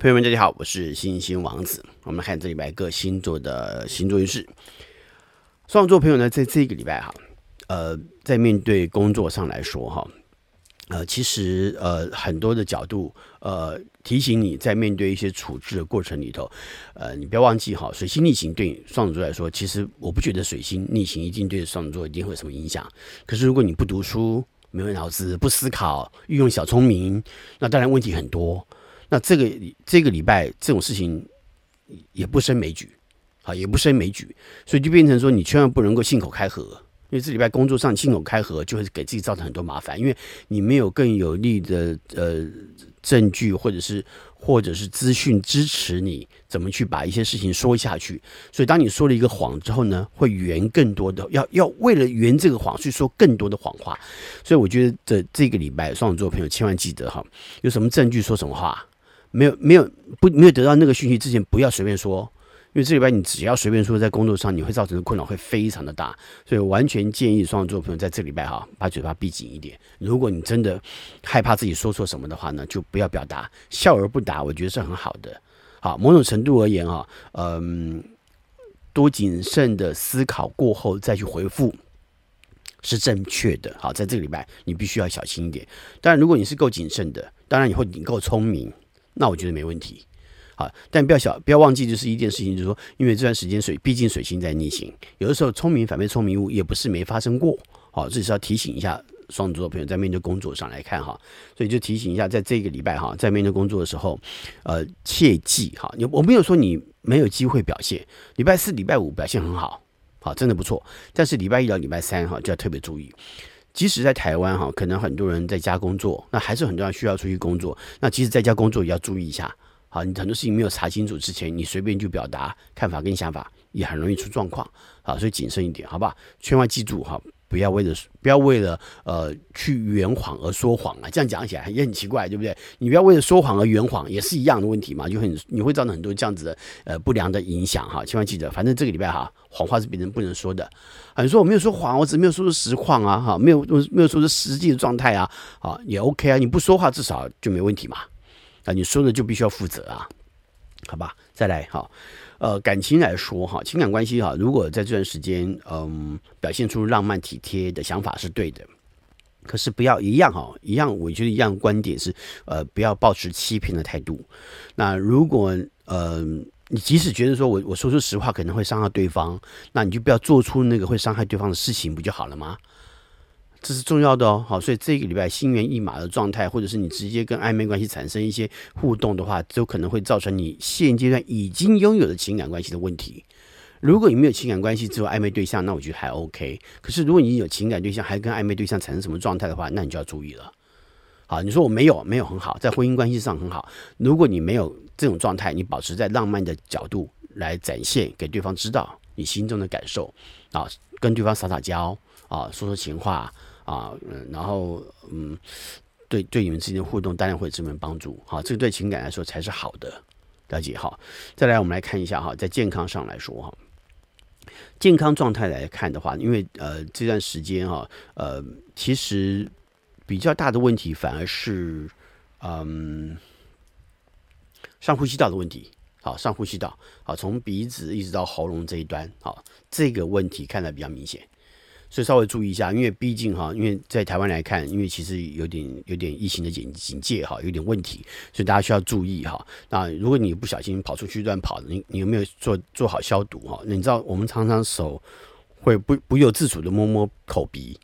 朋友们，大家好，我是星星王子。我们看这礼拜各星座的星座运势。双子座朋友呢，在这个礼拜哈，呃，在面对工作上来说哈，呃，其实呃很多的角度呃提醒你在面对一些处置的过程里头，呃，你不要忘记哈，水星逆行对双子座来说，其实我不觉得水星逆行一定对双子座一定会有什么影响。可是如果你不读书、没有脑子、不思考、运用小聪明，那当然问题很多。那这个这个礼拜这种事情也不胜枚举，好，也不胜枚举，所以就变成说你千万不能够信口开河，因为这礼拜工作上信口开河就会给自己造成很多麻烦，因为你没有更有力的呃证据或者是或者是资讯支持你怎么去把一些事情说下去，所以当你说了一个谎之后呢，会圆更多的，要要为了圆这个谎去说更多的谎话，所以我觉得这这个礼拜双子座朋友千万记得哈，有什么证据说什么话。没有没有不没有得到那个讯息之前，不要随便说，因为这礼拜你只要随便说，在工作上你会造成的困扰会非常的大，所以完全建议双子座朋友在这礼拜哈，把嘴巴闭紧一点。如果你真的害怕自己说错什么的话呢，就不要表达，笑而不答，我觉得是很好的。好，某种程度而言哈，嗯，多谨慎的思考过后再去回复是正确的。好，在这个礼拜你必须要小心一点。当然，如果你是够谨慎的，当然以后你够聪明。那我觉得没问题，好，但不要小，不要忘记，就是一件事情，就是说，因为这段时间水，毕竟水星在逆行，有的时候聪明反被聪明误，也不是没发生过，好，这是要提醒一下双子座朋友在面对工作上来看哈，所以就提醒一下，在这个礼拜哈，在面对工作的时候，呃，切记哈，你我没有说你没有机会表现，礼拜四、礼拜五表现很好，好，真的不错，但是礼拜一到礼拜三哈就要特别注意。即使在台湾哈，可能很多人在家工作，那还是很多人需要出去工作。那即使在家工作，也要注意一下。好，你很多事情没有查清楚之前，你随便就表达看法跟想法，也很容易出状况。好，所以谨慎一点，好吧？千万记住哈。不要为了不要为了呃去圆谎而说谎啊，这样讲起来也很奇怪，对不对？你不要为了说谎而圆谎，也是一样的问题嘛，就很你会造成很多这样子的呃不良的影响哈。千万记得，反正这个礼拜哈，谎话是别人不能说的。啊，你说我没有说谎，我只没有说出实况啊，哈，没有没有说出实际的状态啊，啊也 OK 啊，你不说话至少就没问题嘛。啊，你说的就必须要负责啊，好吧？再来哈。呃，感情来说哈，情感关系哈，如果在这段时间，嗯，表现出浪漫体贴的想法是对的，可是不要一样哈，一样，我觉得一样观点是，呃，不要抱持欺骗的态度。那如果呃，你即使觉得说我我说出实话可能会伤害对方，那你就不要做出那个会伤害对方的事情，不就好了吗？这是重要的哦，好，所以这个礼拜心猿意马的状态，或者是你直接跟暧昧关系产生一些互动的话，都可能会造成你现阶段已经拥有的情感关系的问题。如果你没有情感关系，只有暧昧对象，那我觉得还 OK。可是如果你有情感对象，还跟暧昧对象产生什么状态的话，那你就要注意了。好，你说我没有，没有很好，在婚姻关系上很好。如果你没有这种状态，你保持在浪漫的角度来展现给对方知道你心中的感受啊，跟对方撒撒娇啊，说说情话。啊，嗯，然后嗯，对对，你们之间的互动当然会有这么帮助，哈，这个对情感来说才是好的，了解哈。再来，我们来看一下哈，在健康上来说哈，健康状态来看的话，因为呃这段时间哈，呃，其实比较大的问题反而是嗯上呼吸道的问题，好，上呼吸道，好，从鼻子一直到喉咙这一端，好，这个问题看来比较明显。所以稍微注意一下，因为毕竟哈，因为在台湾来看，因为其实有点有点疫情的警警戒哈，有点问题，所以大家需要注意哈。那如果你不小心跑出去乱跑，你你有没有做做好消毒哈？你知道我们常常手会不不由自主的摸摸口鼻。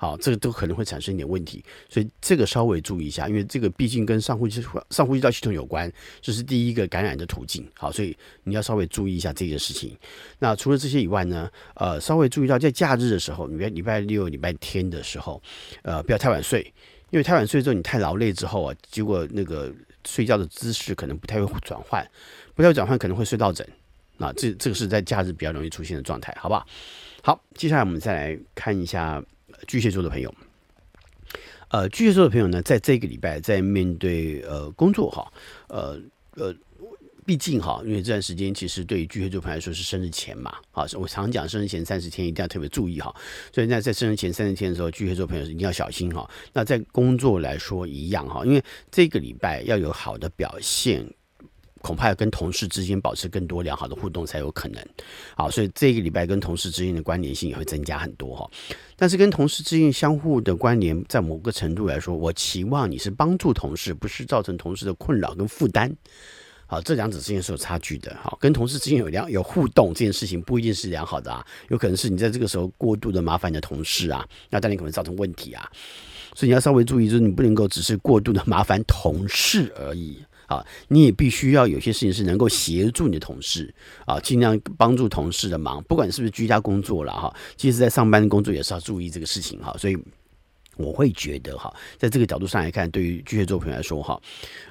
好，这个都可能会产生一点问题，所以这个稍微注意一下，因为这个毕竟跟上呼吸上呼吸道系统有关，这是第一个感染的途径。好，所以你要稍微注意一下这个事情。那除了这些以外呢，呃，稍微注意到在假日的时候，礼拜礼拜六、礼拜天的时候，呃，不要太晚睡，因为太晚睡之后你太劳累之后啊，结果那个睡觉的姿势可能不太会转换，不太会转换可能会睡到枕。那这这个是在假日比较容易出现的状态，好不好？好，接下来我们再来看一下。巨蟹座的朋友，呃，巨蟹座的朋友呢，在这个礼拜在面对呃工作哈，呃呃，毕竟哈，因为这段时间其实对于巨蟹座朋友来说是生日前嘛，啊，我常讲生日前三十天一定要特别注意哈，所以那在生日前三十天的时候，巨蟹座朋友一定要小心哈。那在工作来说一样哈，因为这个礼拜要有好的表现，恐怕要跟同事之间保持更多良好的互动才有可能。好，所以这个礼拜跟同事之间的关联性也会增加很多哈。但是跟同事之间相互的关联，在某个程度来说，我期望你是帮助同事，不是造成同事的困扰跟负担。好，这两者之间是有差距的。好，跟同事之间有良有互动这件事情不一定是良好的啊，有可能是你在这个时候过度的麻烦你的同事啊，那当然可能造成问题啊。所以你要稍微注意，就是你不能够只是过度的麻烦同事而已啊，你也必须要有些事情是能够协助你的同事啊，尽量帮助同事的忙，不管是不是居家工作了哈，即使在上班工作也是要注意这个事情哈，所以。我会觉得哈，在这个角度上来看，对于巨蟹座朋友来说哈，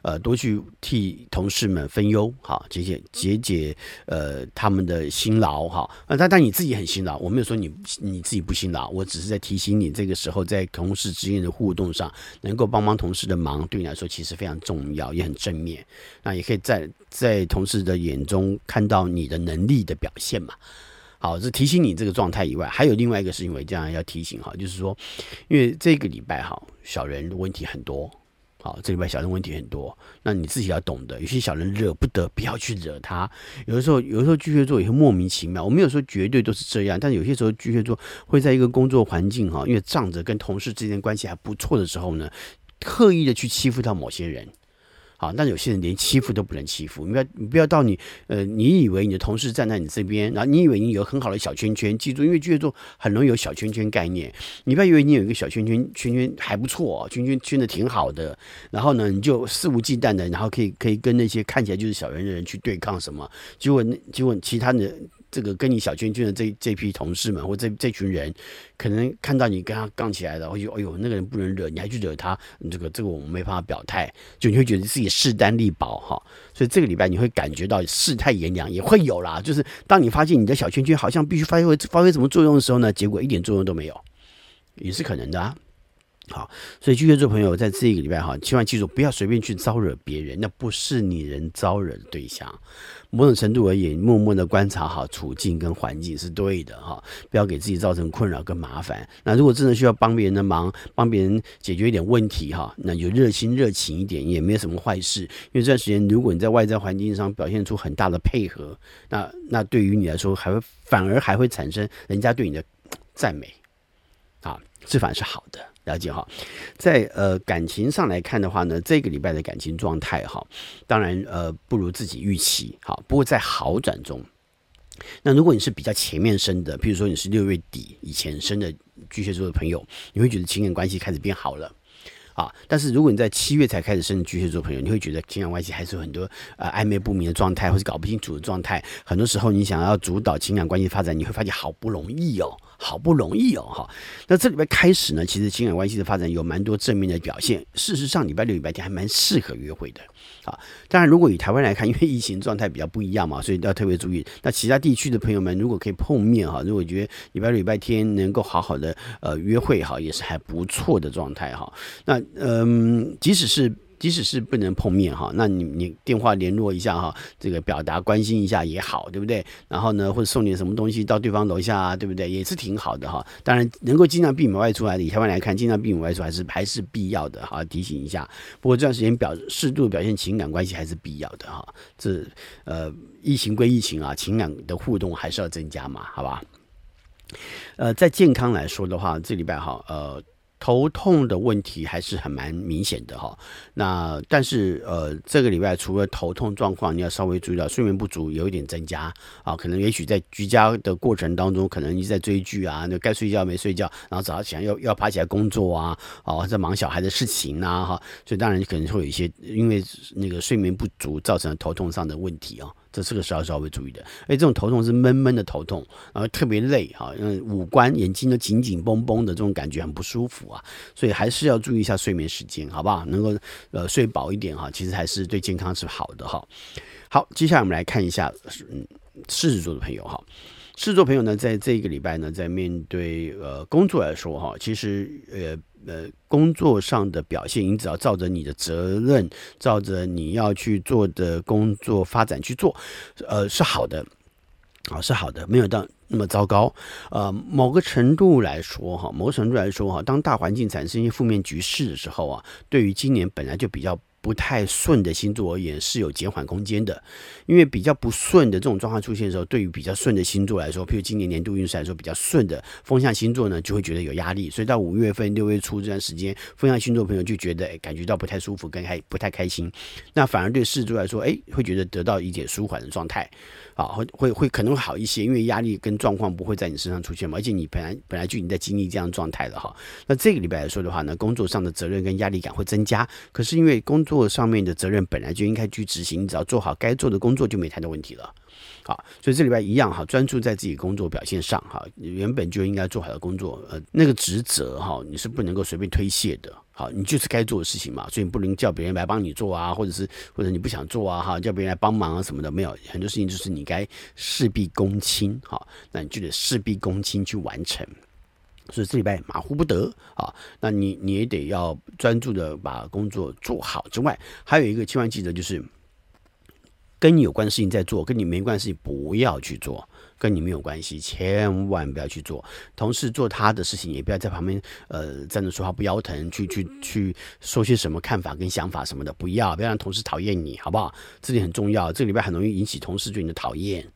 呃，多去替同事们分忧哈，解解解解呃他们的辛劳哈。那，但但你自己很辛劳，我没有说你你自己不辛劳，我只是在提醒你，这个时候在同事之间的互动上，能够帮帮同事的忙，对你来说其实非常重要，也很正面。那也可以在在同事的眼中看到你的能力的表现嘛。好，这提醒你这个状态以外，还有另外一个事情，我这样要提醒哈，就是说，因为这个礼拜哈，小人问题很多，好，这礼拜小人问题很多，那你自己要懂得，有些小人惹不得，不要去惹他。有的时候，有的时候巨蟹座也会莫名其妙，我没有说绝对都是这样，但有些时候巨蟹座会在一个工作环境哈，因为仗着跟同事之间关系还不错的时候呢，刻意的去欺负到某些人。好，但有些人连欺负都不能欺负，你不要，你不要到你，呃，你以为你的同事站在你这边，然后你以为你有很好的小圈圈，记住，因为巨蟹座很容易有小圈圈概念，你不要以为你有一个小圈圈，圈圈还不错，圈圈圈的挺好的，然后呢，你就肆无忌惮的，然后可以可以跟那些看起来就是小人的人去对抗什么，结果那结果其他的。这个跟你小圈圈的这这批同事们，或这这群人，可能看到你跟他杠起来了，会觉得哎呦，那个人不能惹，你还去惹他，这个这个我们没办法表态，就你会觉得自己势单力薄哈，所以这个礼拜你会感觉到世态炎凉，也会有啦。就是当你发现你的小圈圈好像必须发挥发挥什么作用的时候呢，结果一点作用都没有，也是可能的啊。好，所以巨蟹座朋友在这一个礼拜哈，千万记住不要随便去招惹别人，那不是你能招惹的对象。某种程度而言，默默的观察好处境跟环境是对的哈，不要给自己造成困扰跟麻烦。那如果真的需要帮别人的忙，帮别人解决一点问题哈，那就热心热情一点，也没有什么坏事。因为这段时间，如果你在外在环境上表现出很大的配合，那那对于你来说，还会反而还会产生人家对你的 赞美啊，这反而是好的。了解哈，在呃感情上来看的话呢，这个礼拜的感情状态哈，当然呃不如自己预期哈，不过在好转中。那如果你是比较前面生的，譬如说你是六月底以前生的巨蟹座的朋友，你会觉得情感关系开始变好了啊。但是如果你在七月才开始升巨蟹座朋友，你会觉得情感关系还是有很多呃暧昧不明的状态，或是搞不清楚的状态。很多时候你想要主导情感关系发展，你会发现好不容易哦。好不容易哦，哈，那这礼拜开始呢，其实情感关系的发展有蛮多正面的表现。事实上，礼拜六、礼拜天还蛮适合约会的啊。当然，如果以台湾来看，因为疫情状态比较不一样嘛，所以要特别注意。那其他地区的朋友们，如果可以碰面哈，如果觉得礼拜六、礼拜天能够好好的呃约会哈，也是还不错的状态哈。那嗯，即使是。即使是不能碰面哈，那你你电话联络一下哈，这个表达关心一下也好，对不对？然后呢，或者送点什么东西到对方楼下啊，对不对？也是挺好的哈。当然，能够尽量避免外出来的，以台湾来看，尽量避免外出还是还是必要的哈。提醒一下，不过这段时间表适度表现情感关系还是必要的哈。这呃，疫情归疫情啊，情感的互动还是要增加嘛，好吧？呃，在健康来说的话，这礼拜哈，呃。头痛的问题还是很蛮明显的哈，那但是呃这个礼拜除了头痛状况，你要稍微注意到睡眠不足有一点增加啊，可能也许在居家的过程当中，可能你在追剧啊，那该睡觉没睡觉，然后早上起来要要爬起来工作啊，啊在忙小孩的事情啊哈，所以当然可能会有一些因为那个睡眠不足造成头痛上的问题啊。这是个稍稍微注意的，哎，这种头痛是闷闷的头痛，然后特别累哈，嗯，五官、眼睛都紧紧绷绷的，这种感觉很不舒服啊，所以还是要注意一下睡眠时间，好不好？能够呃睡饱一点哈，其实还是对健康是好的哈。好，接下来我们来看一下，嗯，狮子座的朋友哈。狮子座朋友呢，在这个礼拜呢，在面对呃工作来说哈，其实呃呃工作上的表现，你只要照着你的责任，照着你要去做的工作发展去做，呃是好的，啊是好的，没有到那么糟糕。呃，某个程度来说哈，某个程度来说哈，当大环境产生一些负面局势的时候啊，对于今年本来就比较不太顺的星座而言是有减缓空间的，因为比较不顺的这种状况出现的时候，对于比较顺的星座来说，譬如今年年度运势来说比较顺的风向星座呢，就会觉得有压力。所以到五月份、六月初这段时间，风向星座朋友就觉得哎，感觉到不太舒服，跟开不太开心。那反而对狮子来说，哎，会觉得得到一点舒缓的状态，啊，会会会可能会好一些，因为压力跟状况不会在你身上出现嘛，而且你本来本来就已经在经历这样状态了哈。那这个礼拜来说的话呢，工作上的责任跟压力感会增加，可是因为工作上面的责任本来就应该去执行，你只要做好该做的工作，就没太多问题了。好，所以这礼拜一样哈，专注在自己工作表现上哈，原本就应该做好的工作，呃，那个职责哈，你是不能够随便推卸的。好，你就是该做的事情嘛，所以你不能叫别人来帮你做啊，或者是或者你不想做啊哈，叫别人来帮忙啊什么的，没有，很多事情就是你该事必躬亲，好，那你就得事必躬亲去完成。所以这礼拜马虎不得啊，那你你也得要专注的把工作做好之外，还有一个千万记得就是。跟你有关的事情在做，跟你没关的事情不要去做，跟你没有关系，千万不要去做。同事做他的事情，也不要在旁边呃站着说话不腰疼，去去去说些什么看法跟想法什么的，不要，不要让同事讨厌你，好不好？这点很重要。这个礼拜很容易引起同事对你的讨厌，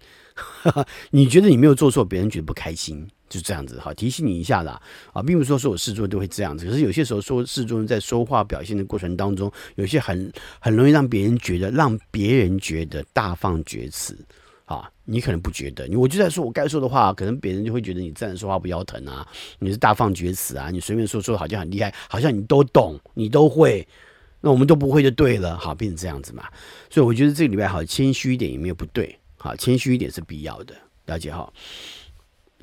你觉得你没有做错，别人觉得不开心。就这样子哈，提醒你一下啦啊，并不是说所有事做都会这样子，可是有些时候说事做在说话表现的过程当中，有些很很容易让别人觉得，让别人觉得大放厥词，你可能不觉得，你我就在说我该说的话，可能别人就会觉得你站着说话不腰疼啊，你是大放厥词啊，你随便说说好像很厉害，好像你都懂，你都会，那我们都不会就对了，好，变成这样子嘛，所以我觉得这个礼拜好谦虚一点也没有不对，好，谦虚一点是必要的，了解哈。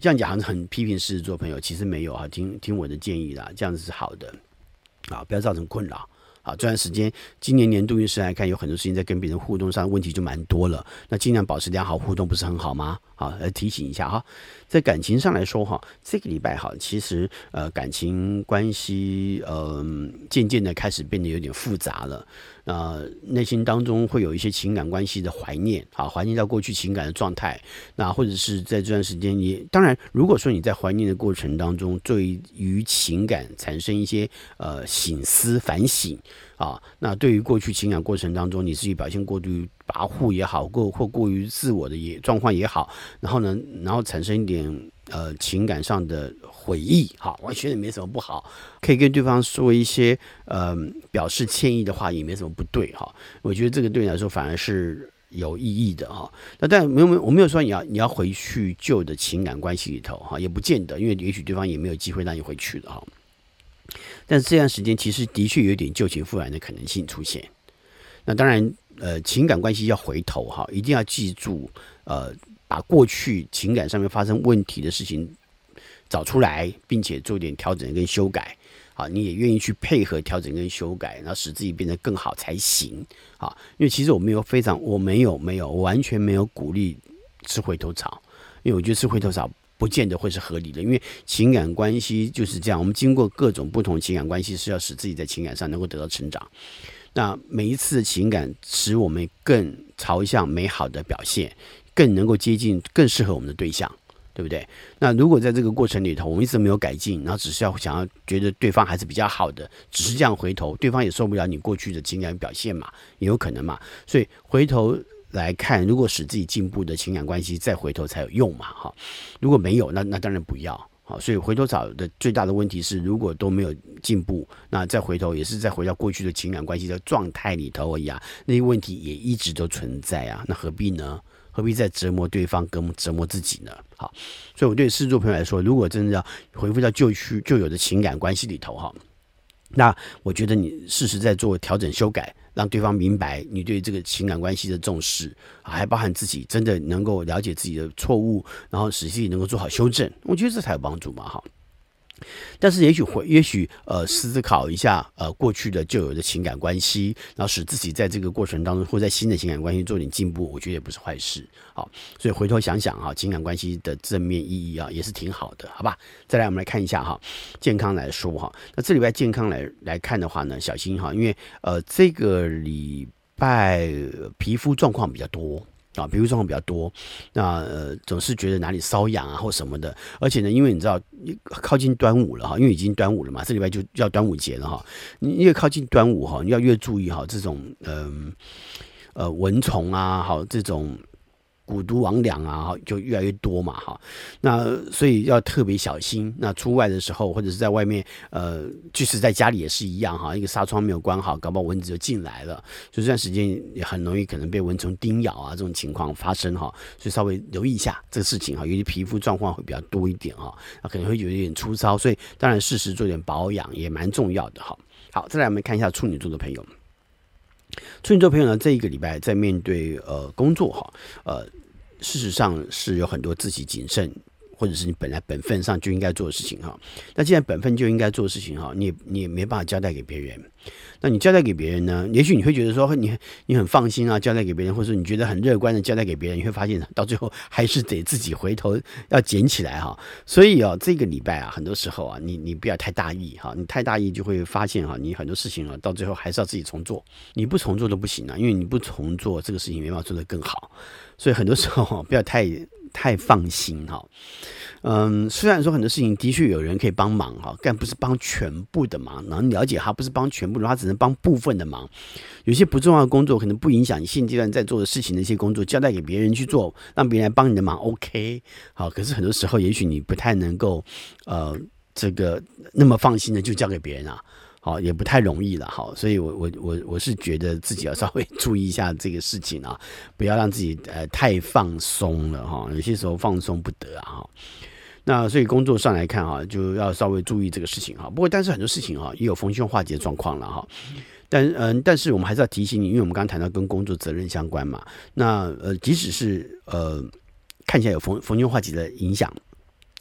这样讲好像很批评狮子座朋友，其实没有啊，听听我的建议啦，这样子是好的，啊，不要造成困扰。啊，这段时间今年年度运势来看，有很多事情在跟别人互动上问题就蛮多了，那尽量保持良好互动，不是很好吗？好，来提醒一下哈，在感情上来说哈，这个礼拜哈，其实呃感情关系呃渐渐的开始变得有点复杂了。呃，内心当中会有一些情感关系的怀念，啊，怀念到过去情感的状态。那或者是在这段时间你，当然，如果说你在怀念的过程当中，对于情感产生一些呃醒思反省啊，那对于过去情感过程当中你自己表现过度跋扈也好，过或过于自我的也状况也好，然后呢，然后产生一点呃情感上的。悔意，好，我觉得没什么不好，可以跟对方说一些呃表示歉意的话，也没什么不对哈。我觉得这个对你来说反而是有意义的哈。那但没有没有，我没有说你要你要回去旧的情感关系里头哈，也不见得，因为也许对方也没有机会让你回去的哈。但是这段时间其实的确有点旧情复燃的可能性出现。那当然，呃，情感关系要回头哈，一定要记住，呃，把过去情感上面发生问题的事情。找出来，并且做点调整跟修改，啊，你也愿意去配合调整跟修改，然后使自己变得更好才行，啊，因为其实我没有非常，我没有没有，我完全没有鼓励吃回头草，因为我觉得吃回头草不见得会是合理的，因为情感关系就是这样，我们经过各种不同情感关系，是要使自己在情感上能够得到成长，那每一次情感使我们更朝向美好的表现，更能够接近更适合我们的对象。对不对？那如果在这个过程里头，我们一直没有改进，然后只是要想要觉得对方还是比较好的，只是这样回头，对方也受不了你过去的情感表现嘛，也有可能嘛。所以回头来看，如果使自己进步的情感关系，再回头才有用嘛。哈，如果没有，那那当然不要。好，所以回头找的最大的问题是，如果都没有进步，那再回头也是再回到过去的情感关系的状态里头而已啊。那些问题也一直都存在啊，那何必呢？何必再折磨对方跟折磨自己呢？好，所以我对狮子座朋友来说，如果真的要回复到旧区旧有的情感关系里头哈，那我觉得你适时在做调整修改，让对方明白你对这个情感关系的重视，还包含自己真的能够了解自己的错误，然后使自己能够做好修正，我觉得这才有帮助嘛，哈。但是也许会，也许呃思考一下呃过去的旧有的情感关系，然后使自己在这个过程当中或在新的情感关系做点进步，我觉得也不是坏事。好，所以回头想想啊，情感关系的正面意义啊，也是挺好的，好吧？再来我们来看一下哈，健康来说哈，那这礼拜健康来来看的话呢，小心哈，因为呃这个礼拜皮肤状况比较多。啊，皮肤状况比较多，那呃总是觉得哪里瘙痒啊或什么的，而且呢，因为你知道靠近端午了哈，因为已经端午了嘛，这礼拜就要端午节了哈，你越靠近端午哈，你要越注意哈这种嗯呃，呃蚊虫啊，好这种。蛊毒魍魉啊，就越来越多嘛，哈，那所以要特别小心。那出外的时候，或者是在外面，呃，即使在家里也是一样哈，一个纱窗没有关好，搞不好蚊子就进来了。所以这段时间也很容易可能被蚊虫叮咬啊，这种情况发生哈。所以稍微留意一下这个事情哈，尤其皮肤状况会比较多一点哈，那可能会有一点粗糙，所以当然适时做点保养也蛮重要的哈。好，再来我们看一下处女座的朋友。处女座朋友呢，这一个礼拜在面对呃工作哈，呃，事实上是有很多自己谨慎，或者是你本来本分上就应该做的事情哈。那既然本分就应该做的事情哈，你也你也没办法交代给别人。那你交代给别人呢？也许你会觉得说你你很放心啊，交代给别人，或者说你觉得很乐观的交代给别人，你会发现到最后还是得自己回头要捡起来哈。所以啊，这个礼拜啊，很多时候啊，你你不要太大意哈，你太大意就会发现哈，你很多事情啊，到最后还是要自己重做，你不重做都不行啊，因为你不重做这个事情没办法做得更好。所以很多时候不要太太放心哈。嗯，虽然说很多事情的确有人可以帮忙哈，但不是帮全部的忙。能了解他不是帮全部他只能帮部分的忙。有些不重要的工作可能不影响你现阶段在做的事情的一些工作，交代给别人去做，让别人来帮你的忙，OK。好，可是很多时候也许你不太能够呃这个那么放心的就交给别人啊。好，也不太容易了哈。所以我我我我是觉得自己要稍微注意一下这个事情啊，不要让自己呃太放松了哈。有些时候放松不得啊哈。那所以工作上来看哈，就要稍微注意这个事情哈。不过，但是很多事情哈也有逢凶化吉的状况了哈。但嗯，但是我们还是要提醒你，因为我们刚刚谈到跟工作责任相关嘛。那呃，即使是呃看起来有逢逢凶化吉的影响，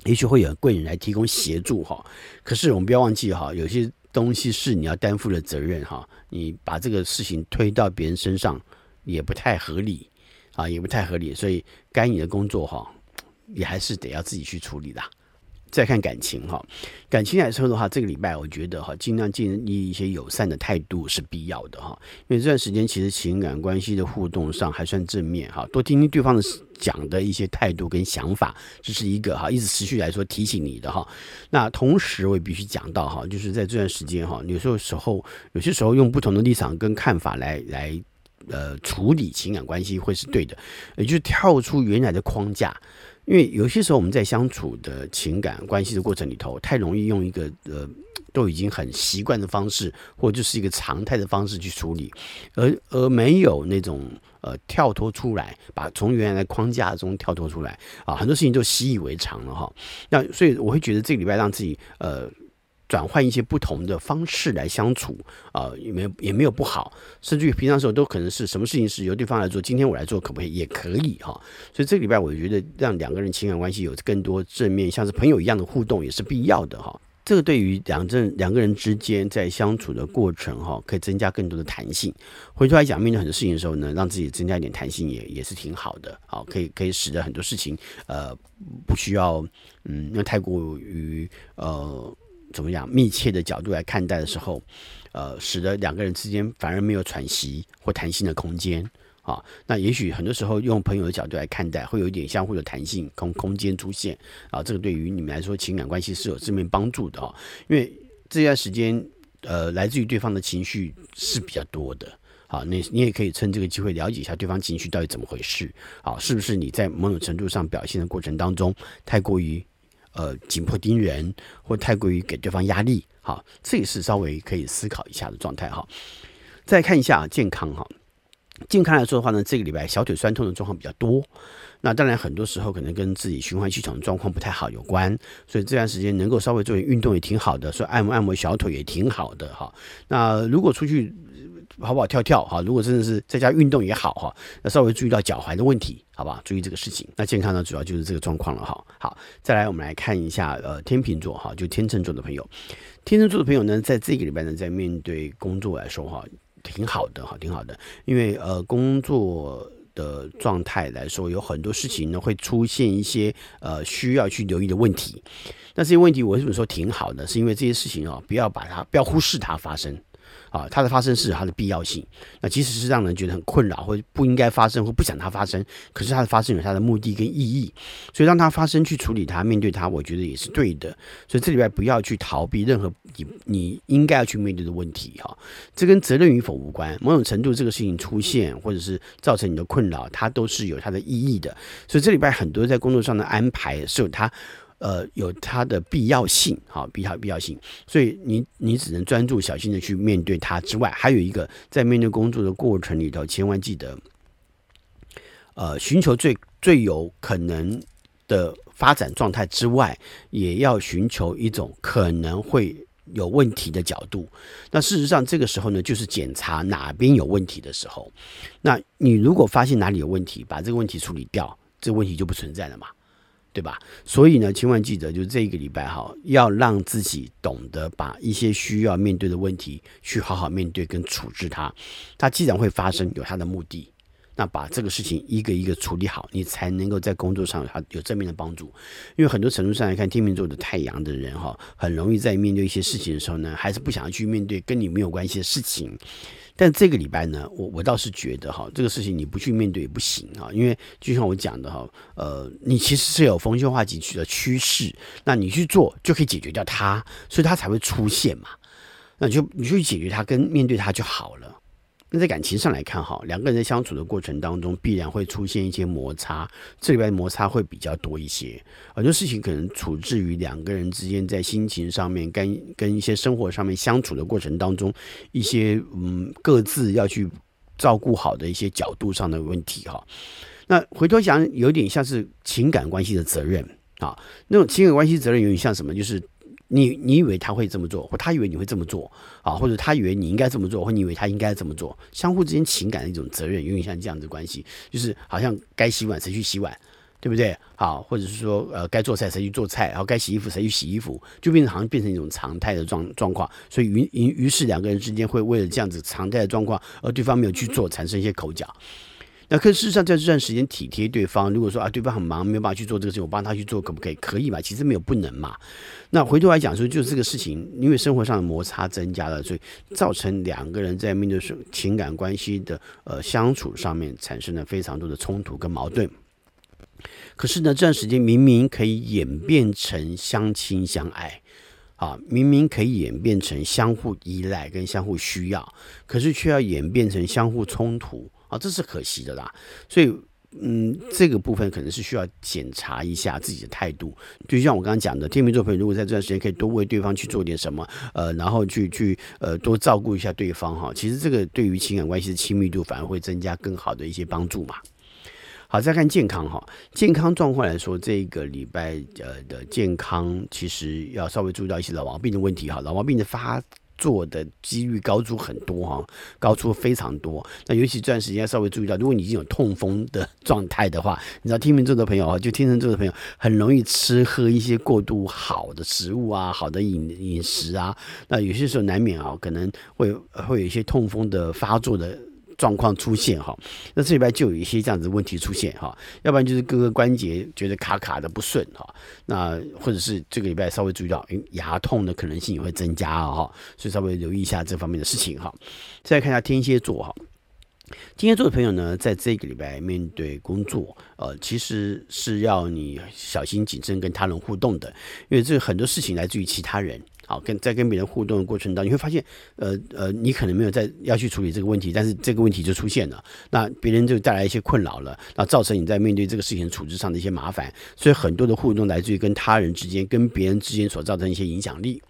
也许会有贵人来提供协助哈。可是我们不要忘记哈，有些东西是你要担负的责任哈。你把这个事情推到别人身上也不太合理啊，也不太合理。所以该你的工作哈。也还是得要自己去处理的。再看感情哈，感情来说的话，这个礼拜我觉得哈，尽量建立一些友善的态度是必要的哈。因为这段时间其实情感关系的互动上还算正面哈，多听听对方的讲的一些态度跟想法，这是一个哈，一直持续来说提醒你的哈。那同时我也必须讲到哈，就是在这段时间哈，有时候时候有些时候用不同的立场跟看法来来呃处理情感关系会是对的，也就是跳出原来的框架。因为有些时候我们在相处的情感关系的过程里头，太容易用一个呃都已经很习惯的方式，或者就是一个常态的方式去处理，而而没有那种呃跳脱出来，把从原来的框架中跳脱出来啊，很多事情都习以为常了哈。那所以我会觉得这个礼拜让自己呃。转换一些不同的方式来相处啊，也没有也没有不好，甚至于平常时候都可能是什么事情是由对方来做，今天我来做可不可以？也可以哈。所以这个礼拜我觉得让两个人情感关系有更多正面，像是朋友一样的互动也是必要的哈。这个对于两正两个人之间在相处的过程哈，可以增加更多的弹性。回头来讲，面对很多事情的时候呢，让自己增加一点弹性也也是挺好的。好，可以可以使得很多事情呃不需要嗯，那太过于呃。怎么样密切的角度来看待的时候，呃，使得两个人之间反而没有喘息或弹性的空间啊。那也许很多时候用朋友的角度来看待，会有一点相互的弹性空空间出现啊。这个对于你们来说，情感关系是有正面帮助的啊。因为这段时间，呃，来自于对方的情绪是比较多的。好，那你也可以趁这个机会了解一下对方情绪到底怎么回事。好，是不是你在某种程度上表现的过程当中太过于。呃，紧迫盯人，或太过于给对方压力，好，这也是稍微可以思考一下的状态，哈。再看一下健康，哈，健康来说的话呢，这个礼拜小腿酸痛的状况比较多，那当然很多时候可能跟自己循环系统的状况不太好有关，所以这段时间能够稍微做点运动也挺好的，所以按摩按摩小腿也挺好的，哈。那如果出去。跑跑跳跳哈，如果真的是在家运动也好哈，那稍微注意到脚踝的问题，好不好？注意这个事情。那健康呢，主要就是这个状况了哈。好，再来我们来看一下呃天秤座哈，就天秤座的朋友，天秤座的朋友呢，在这个礼拜呢，在面对工作来说哈，挺好的哈，挺好的。因为呃工作的状态来说，有很多事情呢会出现一些呃需要去留意的问题。那这些问题我为什么说挺好的？是因为这些事情啊，不要把它不要忽视它发生。啊，它的发生是有它的必要性。那即使是让人觉得很困扰，或不应该发生，或不想它发生，可是它的发生有它的目的跟意义，所以让它发生，去处理它，面对它，我觉得也是对的。所以这礼拜不要去逃避任何你你应该要去面对的问题哈。这跟责任与否无关，某种程度这个事情出现或者是造成你的困扰，它都是有它的意义的。所以这礼拜很多在工作上的安排是有它。呃，有它的必要性，好，必要必要性，所以你你只能专注小心的去面对它之外，还有一个在面对工作的过程里头，千万记得，呃，寻求最最有可能的发展状态之外，也要寻求一种可能会有问题的角度。那事实上，这个时候呢，就是检查哪边有问题的时候。那你如果发现哪里有问题，把这个问题处理掉，这个问题就不存在了嘛。对吧？所以呢，千万记得，就这一个礼拜哈，要让自己懂得把一些需要面对的问题去好好面对跟处置它。它既然会发生，有它的目的，那把这个事情一个一个处理好，你才能够在工作上它有正面的帮助。因为很多程度上来看，天秤座的太阳的人哈，很容易在面对一些事情的时候呢，还是不想要去面对跟你没有关系的事情。但这个礼拜呢，我我倒是觉得哈，这个事情你不去面对也不行啊，因为就像我讲的哈，呃，你其实是有逢凶化吉的趋势，那你去做就可以解决掉它，所以它才会出现嘛，那就你去解决它跟面对它就好了。那在感情上来看，哈，两个人在相处的过程当中，必然会出现一些摩擦，这里边摩擦会比较多一些。很多事情可能处置于两个人之间在心情上面，跟跟一些生活上面相处的过程当中，一些嗯各自要去照顾好的一些角度上的问题，哈。那回头想，有点像是情感关系的责任啊，那种情感关系责任有点像什么？就是。你你以为他会这么做，或他以为你会这么做啊，或者他以为你应该这么做，或你以为他应该这么做，相互之间情感的一种责任，有点像这样子关系，就是好像该洗碗谁去洗碗，对不对？好，或者是说呃该做菜谁去做菜，然后该洗衣服谁去洗衣服，就变成好像变成一种常态的状状况，所以于于于是两个人之间会为了这样子常态的状况，而对方没有去做，产生一些口角。那可事实上，在这段时间体贴对方，如果说啊，对方很忙，没有办法去做这个事情，我帮他去做，可不可以？可以吧？其实没有不能嘛。那回头来讲说，就是这个事情，因为生活上的摩擦增加了，所以造成两个人在面对是情感关系的呃相处上面产生了非常多的冲突跟矛盾。可是呢，这段时间明明可以演变成相亲相爱啊，明明可以演变成相互依赖跟相互需要，可是却要演变成相互冲突。啊，这是可惜的啦，所以，嗯，这个部分可能是需要检查一下自己的态度。就像我刚刚讲的，天秤座朋友如果在这段时间可以多为对方去做点什么，呃，然后去去呃多照顾一下对方哈，其实这个对于情感关系的亲密度反而会增加更好的一些帮助嘛。好，再看健康哈，健康状况来说，这个礼拜呃的健康其实要稍微注意到一些老毛病的问题哈，老毛病的发。做的几率高出很多哈，高出非常多。那尤其这段时间稍微注意到，如果你已经有痛风的状态的话，你知道天秤座的朋友啊，就天秤座的朋友很容易吃喝一些过度好的食物啊，好的饮饮食啊，那有些时候难免啊，可能会会有一些痛风的发作的。状况出现哈，那这礼拜就有一些这样子问题出现哈，要不然就是各个关节觉得卡卡的不顺哈，那或者是这个礼拜稍微注意到，诶，牙痛的可能性也会增加哈，所以稍微留意一下这方面的事情哈。再来看一下天蝎座哈，天蝎座的朋友呢，在这个礼拜面对工作，呃，其实是要你小心谨慎跟他人互动的，因为这很多事情来自于其他人。好，跟在跟别人互动的过程当中，你会发现，呃呃，你可能没有在要去处理这个问题，但是这个问题就出现了，那别人就带来一些困扰了，那造成你在面对这个事情处置上的一些麻烦。所以很多的互动来自于跟他人之间、跟别人之间所造成一些影响力。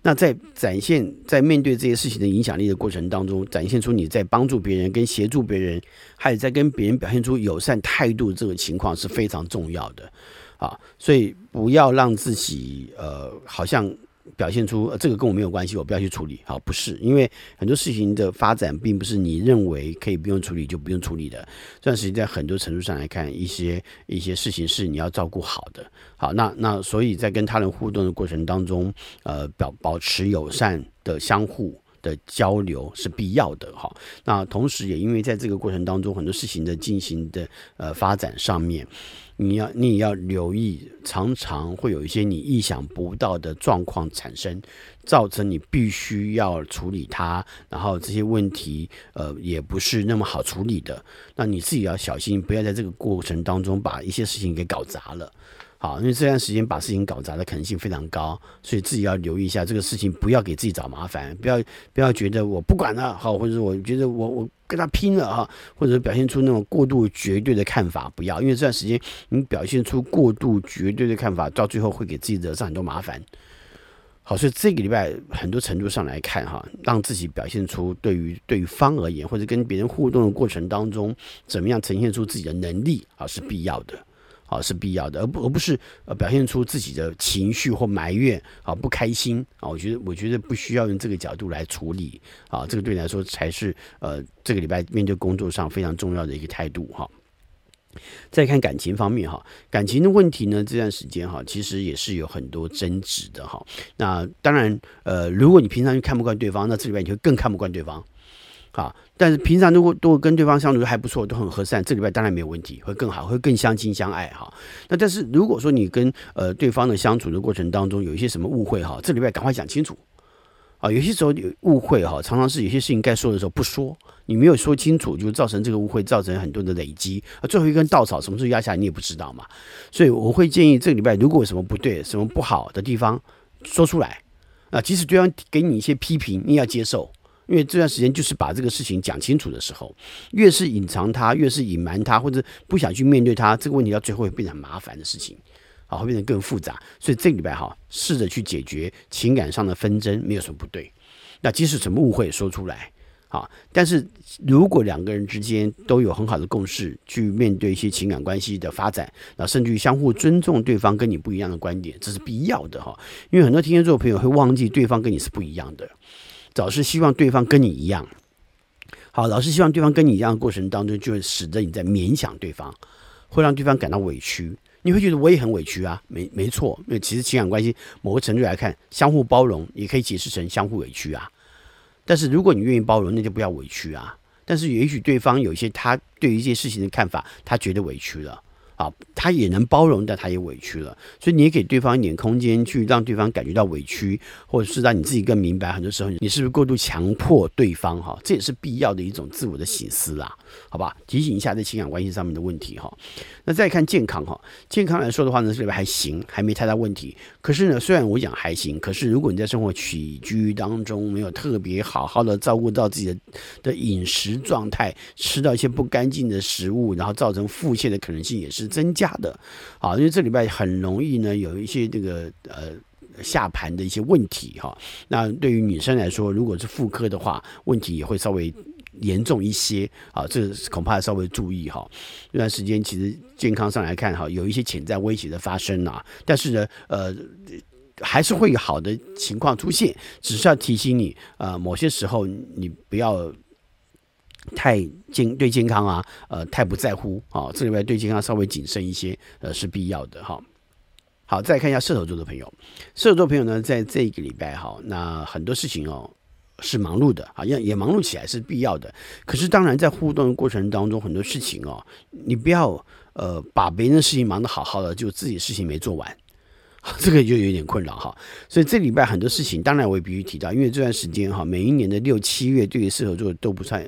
那在展现在面对这些事情的影响力的过程当中，展现出你在帮助别人、跟协助别人，还有在跟别人表现出友善态度这个情况是非常重要的。啊，所以不要让自己呃好像。表现出，呃，这个跟我没有关系，我不要去处理。好，不是，因为很多事情的发展并不是你认为可以不用处理就不用处理的。这段时间在很多程度上来看，一些一些事情是你要照顾好的。好，那那所以在跟他人互动的过程当中，呃，表保持友善的相互的交流是必要的哈。那同时也因为在这个过程当中，很多事情的进行的呃发展上面，你要你也要留意，常常会有一些你意想不到的状况产生，造成你必须要处理它，然后这些问题呃也不是那么好处理的。那你自己要小心，不要在这个过程当中把一些事情给搞砸了。好，因为这段时间把事情搞砸的可能性非常高，所以自己要留意一下这个事情，不要给自己找麻烦，不要不要觉得我不管了，好，或者我觉得我我跟他拼了哈，或者表现出那种过度绝对的看法，不要，因为这段时间你表现出过度绝对的看法，到最后会给自己惹上很多麻烦。好，所以这个礼拜很多程度上来看哈，让自己表现出对于对于方而言，或者跟别人互动的过程当中，怎么样呈现出自己的能力啊，是必要的。啊，是必要的，而不而不是呃表现出自己的情绪或埋怨啊，不开心啊，我觉得我觉得不需要用这个角度来处理啊，这个对你来说才是呃这个礼拜面对工作上非常重要的一个态度哈。再看感情方面哈，感情的问题呢，这段时间哈，其实也是有很多争执的哈。那当然呃，如果你平常就看不惯对方，那这礼拜你就更看不惯对方。好，但是平常如果都跟对方相处还不错，都很和善，这礼拜当然没有问题，会更好，会更相亲相爱哈。那但是如果说你跟呃对方的相处的过程当中有一些什么误会哈，这礼拜赶快讲清楚啊。有些时候有误会哈，常常是有些事情该说的时候不说，你没有说清楚，就造成这个误会，造成很多的累积啊，最后一根稻草什么时候压下来你也不知道嘛。所以我会建议这个礼拜如果有什么不对、什么不好的地方说出来啊，即使对方给你一些批评，你也要接受。因为这段时间就是把这个事情讲清楚的时候，越是隐藏它，越是隐瞒它，或者不想去面对它，这个问题到最后会变成麻烦的事情，啊，会变得更复杂。所以这个礼拜哈，试着去解决情感上的纷争，没有什么不对。那即使什么误会说出来，啊，但是如果两个人之间都有很好的共识，去面对一些情感关系的发展，那甚至于相互尊重对方跟你不一样的观点，这是必要的哈。因为很多天蝎座朋友会忘记对方跟你是不一样的。老是希望对方跟你一样，好，老是希望对方跟你一样的过程当中，就会使得你在勉强对方，会让对方感到委屈。你会觉得我也很委屈啊，没没错，因为其实情感关系某个程度来看，相互包容也可以解释成相互委屈啊。但是如果你愿意包容，那就不要委屈啊。但是也许对方有一些他对于一些事情的看法，他觉得委屈了。啊，他也能包容，但他也委屈了，所以你也给对方一点空间，去让对方感觉到委屈，或者是让你自己更明白，很多时候你是不是过度强迫对方？哈，这也是必要的一种自我的省思啦，好吧？提醒一下在情感关系上面的问题哈。那再看健康哈，健康来说的话呢，这里边还行，还没太大问题。可是呢，虽然我讲还行，可是如果你在生活起居当中没有特别好好的照顾到自己的的饮食状态，吃到一些不干净的食物，然后造成腹泻的可能性也是。增加的，啊，因为这礼拜很容易呢，有一些这个呃下盘的一些问题哈。那对于女生来说，如果是妇科的话，问题也会稍微严重一些啊，这恐怕稍微注意哈。这段时间其实健康上来看哈，有一些潜在威胁的发生啊，但是呢，呃，还是会有好的情况出现，只是要提醒你啊，某些时候你不要。太健对健康啊，呃，太不在乎啊，这礼拜对健康稍微谨慎一些，呃，是必要的哈。好，再看一下射手座的朋友，射手座朋友呢，在这一个礼拜哈，那很多事情哦是忙碌的啊，像也忙碌起来是必要的。可是当然在互动的过程当中，很多事情哦，你不要呃把别人的事情忙得好好的，就自己事情没做完，这个就有点困扰哈。所以这礼拜很多事情，当然我也必须提到，因为这段时间哈，每一年的六七月对于射手座都不算。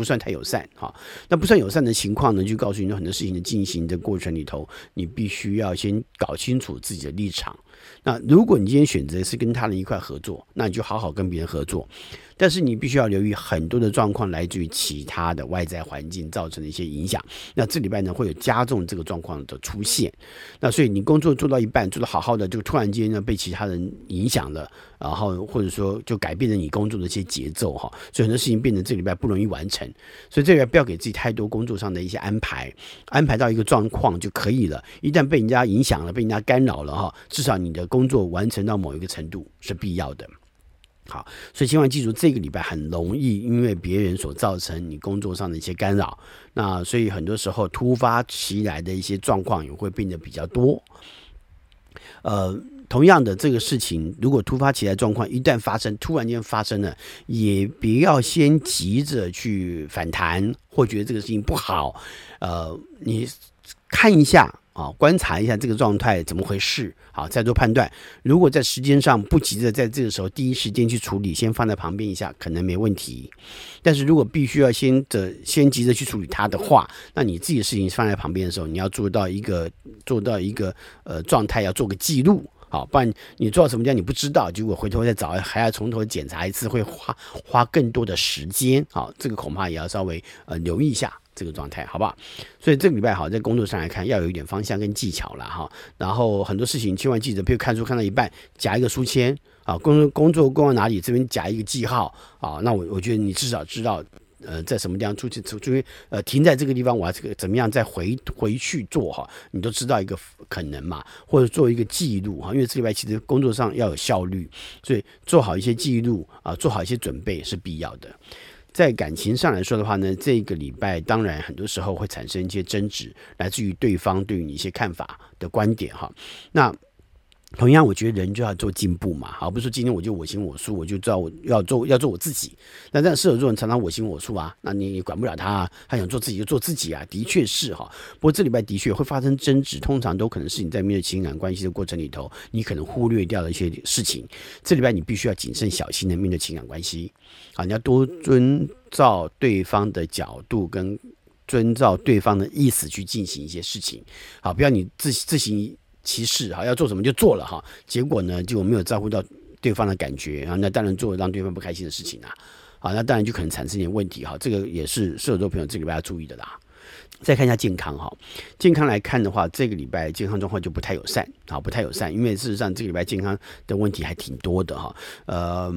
不算太友善哈，那不算友善的情况呢，就告诉你很多事情的进行的过程里头，你必须要先搞清楚自己的立场。那如果你今天选择是跟他人一块合作，那你就好好跟别人合作。但是你必须要留意很多的状况来自于其他的外在环境造成的一些影响。那这礼拜呢，会有加重这个状况的出现。那所以你工作做到一半，做得好好的，就突然间呢被其他人影响了，然后或者说就改变了你工作的一些节奏哈。所以很多事情变成这礼拜不容易完成。所以这个不要给自己太多工作上的一些安排，安排到一个状况就可以了。一旦被人家影响了，被人家干扰了哈，至少你的工作完成到某一个程度是必要的。好，所以千万记住，这个礼拜很容易因为别人所造成你工作上的一些干扰。那所以很多时候突发其来的一些状况也会变得比较多。呃，同样的这个事情，如果突发起来状况一旦发生，突然间发生了，也不要先急着去反弹或觉得这个事情不好，呃，你看一下。啊，观察一下这个状态怎么回事，好，再做判断。如果在时间上不急着在这个时候第一时间去处理，先放在旁边一下，可能没问题。但是如果必须要先的先急着去处理它的话，那你自己的事情放在旁边的时候，你要做到一个做到一个呃状态，要做个记录，好，不然你做到什么地方你不知道，结果回头再找还要从头检查一次，会花花更多的时间，好，这个恐怕也要稍微呃留意一下。这个状态好不好？所以这个礼拜好，在工作上来看，要有一点方向跟技巧了哈。然后很多事情千万记得，比如看书看到一半，夹一个书签啊，工作工作工到哪里，这边夹一个记号啊。那我我觉得你至少知道，呃，在什么地方出去出去呃停在这个地方，我要这个怎么样再回回去做哈，你都知道一个可能嘛，或者做一个记录哈。因为这礼拜其实工作上要有效率，所以做好一些记录啊，做好一些准备是必要的。在感情上来说的话呢，这个礼拜当然很多时候会产生一些争执，来自于对方对于你一些看法的观点哈。那同样，我觉得人就要做进步嘛，好，不是说今天我就我行我素，我就知道我要做要做我自己。那但射手座人常常我行我素啊，那你管不了他啊，他想做自己就做自己啊，的确是哈。不过这礼拜的确会发生争执，通常都可能是你在面对情感关系的过程里头，你可能忽略掉了一些事情。这礼拜你必须要谨慎小心的面对情感关系，啊，你要多遵照对方的角度跟遵照对方的意思去进行一些事情，好，不要你自自行。歧视哈，要做什么就做了哈，结果呢，就没有照顾到对方的感觉，啊那当然做让对方不开心的事情啊，好，那当然就可能产生一点问题哈，这个也是射手座朋友这个礼拜要注意的啦。再看一下健康哈，健康来看的话，这个礼拜健康状况就不太友善啊，不太友善，因为事实上这个礼拜健康的问题还挺多的哈，呃，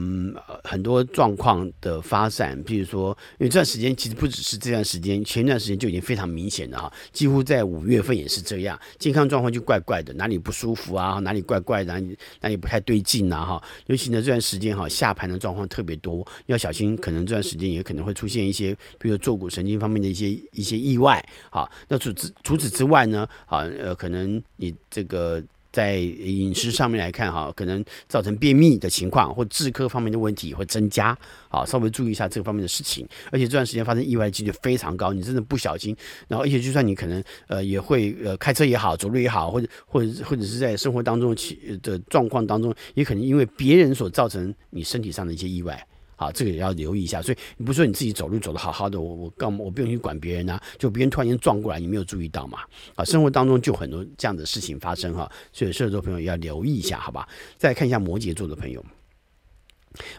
很多状况的发展，譬如说，因为这段时间其实不只是这段时间，前一段时间就已经非常明显了哈，几乎在五月份也是这样，健康状况就怪怪的，哪里不舒服啊，哪里怪怪的，哪里哪里不太对劲呐哈，尤其呢这段时间哈，下盘的状况特别多，要小心，可能这段时间也可能会出现一些，比如坐骨神经方面的一些一些意外。好，那除此除此之外呢？啊，呃，可能你这个在饮食上面来看，哈，可能造成便秘的情况，或治科方面的问题会增加。好，稍微注意一下这方面的事情。而且这段时间发生意外的几率非常高，你真的不小心，然后而且就算你可能呃也会呃开车也好，走路也好，或者或者或者是在生活当中的状况当中，也可能因为别人所造成你身体上的一些意外。啊，这个也要留意一下。所以你不是说你自己走路走得好好的，我我干嘛我不用去管别人啊？就别人突然间撞过来，你没有注意到嘛？啊，生活当中就很多这样的事情发生哈。所以射手座朋友要留意一下，好吧？再看一下摩羯座的朋友。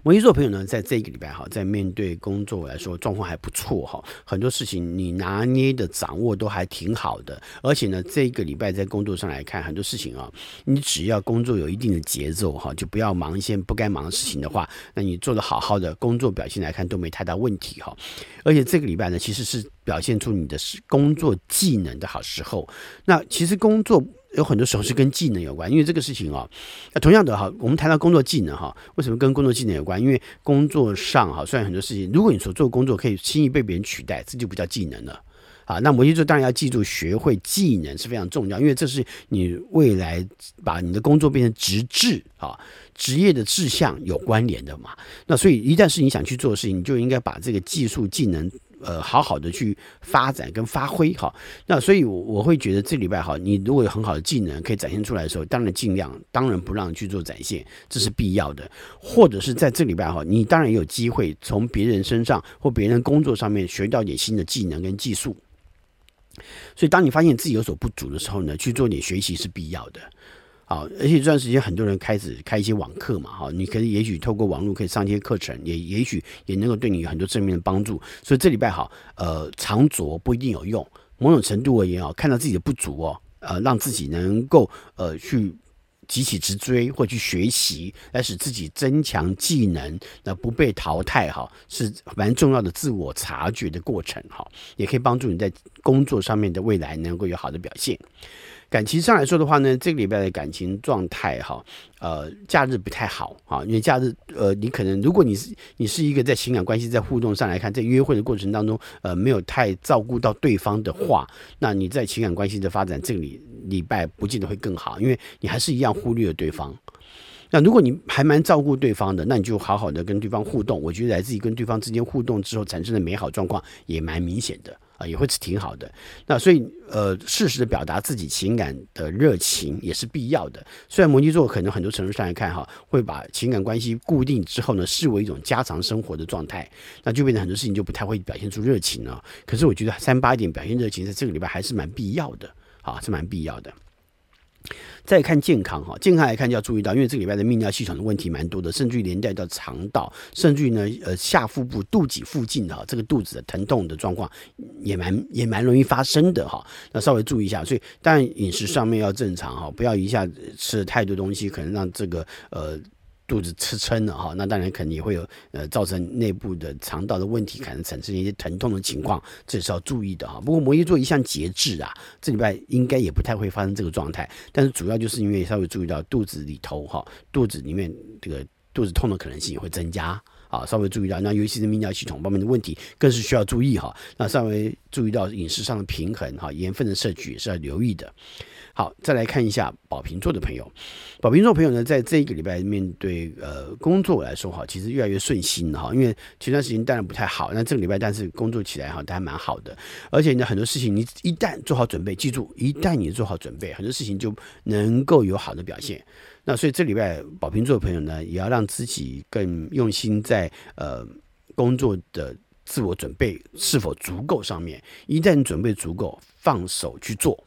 摩羯座朋友呢，在这个礼拜哈，在面对工作来说，状况还不错哈，很多事情你拿捏的掌握都还挺好的，而且呢，这个礼拜在工作上来看，很多事情啊，你只要工作有一定的节奏哈，就不要忙一些不该忙的事情的话，那你做得好好的工作表现来看都没太大问题哈，而且这个礼拜呢，其实是表现出你的工作技能的好时候，那其实工作。有很多时候是跟技能有关，因为这个事情啊，那同样的哈，我们谈到工作技能哈，为什么跟工作技能有关？因为工作上哈，虽然很多事情，如果你所做的工作可以轻易被别人取代，这就不叫技能了啊。那摩羯座当然要记住，学会技能是非常重要，因为这是你未来把你的工作变成职志啊，职业的志向有关联的嘛。那所以一旦是你想去做的事情，你就应该把这个技术技能。呃，好好的去发展跟发挥哈，那所以我会觉得这礼拜哈，你如果有很好的技能可以展现出来的时候，当然尽量，当然不让去做展现，这是必要的。或者是在这礼拜哈，你当然有机会从别人身上或别人工作上面学到点新的技能跟技术。所以当你发现自己有所不足的时候呢，去做点学习是必要的。好，而且这段时间很多人开始开一些网课嘛，哈，你可以也许透过网络可以上一些课程，也也许也能够对你有很多正面的帮助。所以这礼拜好，呃，常做不一定有用，某种程度而言哦，看到自己的不足哦，呃，让自己能够呃去急起直追或去学习，来使自己增强技能，那不被淘汰哈，是蛮重要的自我察觉的过程哈，也可以帮助你在工作上面的未来能够有好的表现。感情上来说的话呢，这个礼拜的感情状态哈，呃，假日不太好啊，因为假日呃，你可能如果你是你是一个在情感关系在互动上来看，在约会的过程当中，呃，没有太照顾到对方的话，那你在情感关系的发展这个礼礼拜不见得会更好，因为你还是一样忽略了对方。那如果你还蛮照顾对方的，那你就好好的跟对方互动。我觉得来自于跟对方之间互动之后产生的美好状况也蛮明显的啊，也会是挺好的。那所以呃，适时的表达自己情感的热情也是必要的。虽然摩羯座可能很多程度上来看哈，会把情感关系固定之后呢，视为一种家常生活的状态，那就变成很多事情就不太会表现出热情了。可是我觉得三八点表现热情，在这个礼拜还是蛮必要的啊，是蛮必要的。再看健康哈，健康来看就要注意到，因为这个礼拜的泌尿系统的问题蛮多的，甚至于连带到肠道，甚至于呢，呃，下腹部肚脐附近哈，这个肚子的疼痛的状况也蛮也蛮容易发生的哈。那稍微注意一下，所以当然饮食上面要正常哈，不要一下子吃太多东西，可能让这个呃。肚子吃撑了哈，那当然肯定也会有呃造成内部的肠道的问题，可能产生一些疼痛的情况，这是要注意的哈。不过摩羯座一向节制啊，这礼拜应该也不太会发生这个状态。但是主要就是因为稍微注意到肚子里头哈，肚子里面这个肚子痛的可能性也会增加啊，稍微注意到。那尤其是泌尿系统方面的问题，更是需要注意哈。那稍微注意到饮食上的平衡哈，盐分的摄取也是要留意的。好，再来看一下宝瓶座的朋友。宝瓶座朋友呢，在这一个礼拜面对呃工作来说哈，其实越来越顺心哈。因为前段时间当然不太好，那这个礼拜但是工作起来哈，都还蛮好的。而且呢，很多事情你一旦做好准备，记住，一旦你做好准备，很多事情就能够有好的表现。那所以这礼拜宝瓶座的朋友呢，也要让自己更用心在呃工作的自我准备是否足够上面。一旦准备足够，放手去做。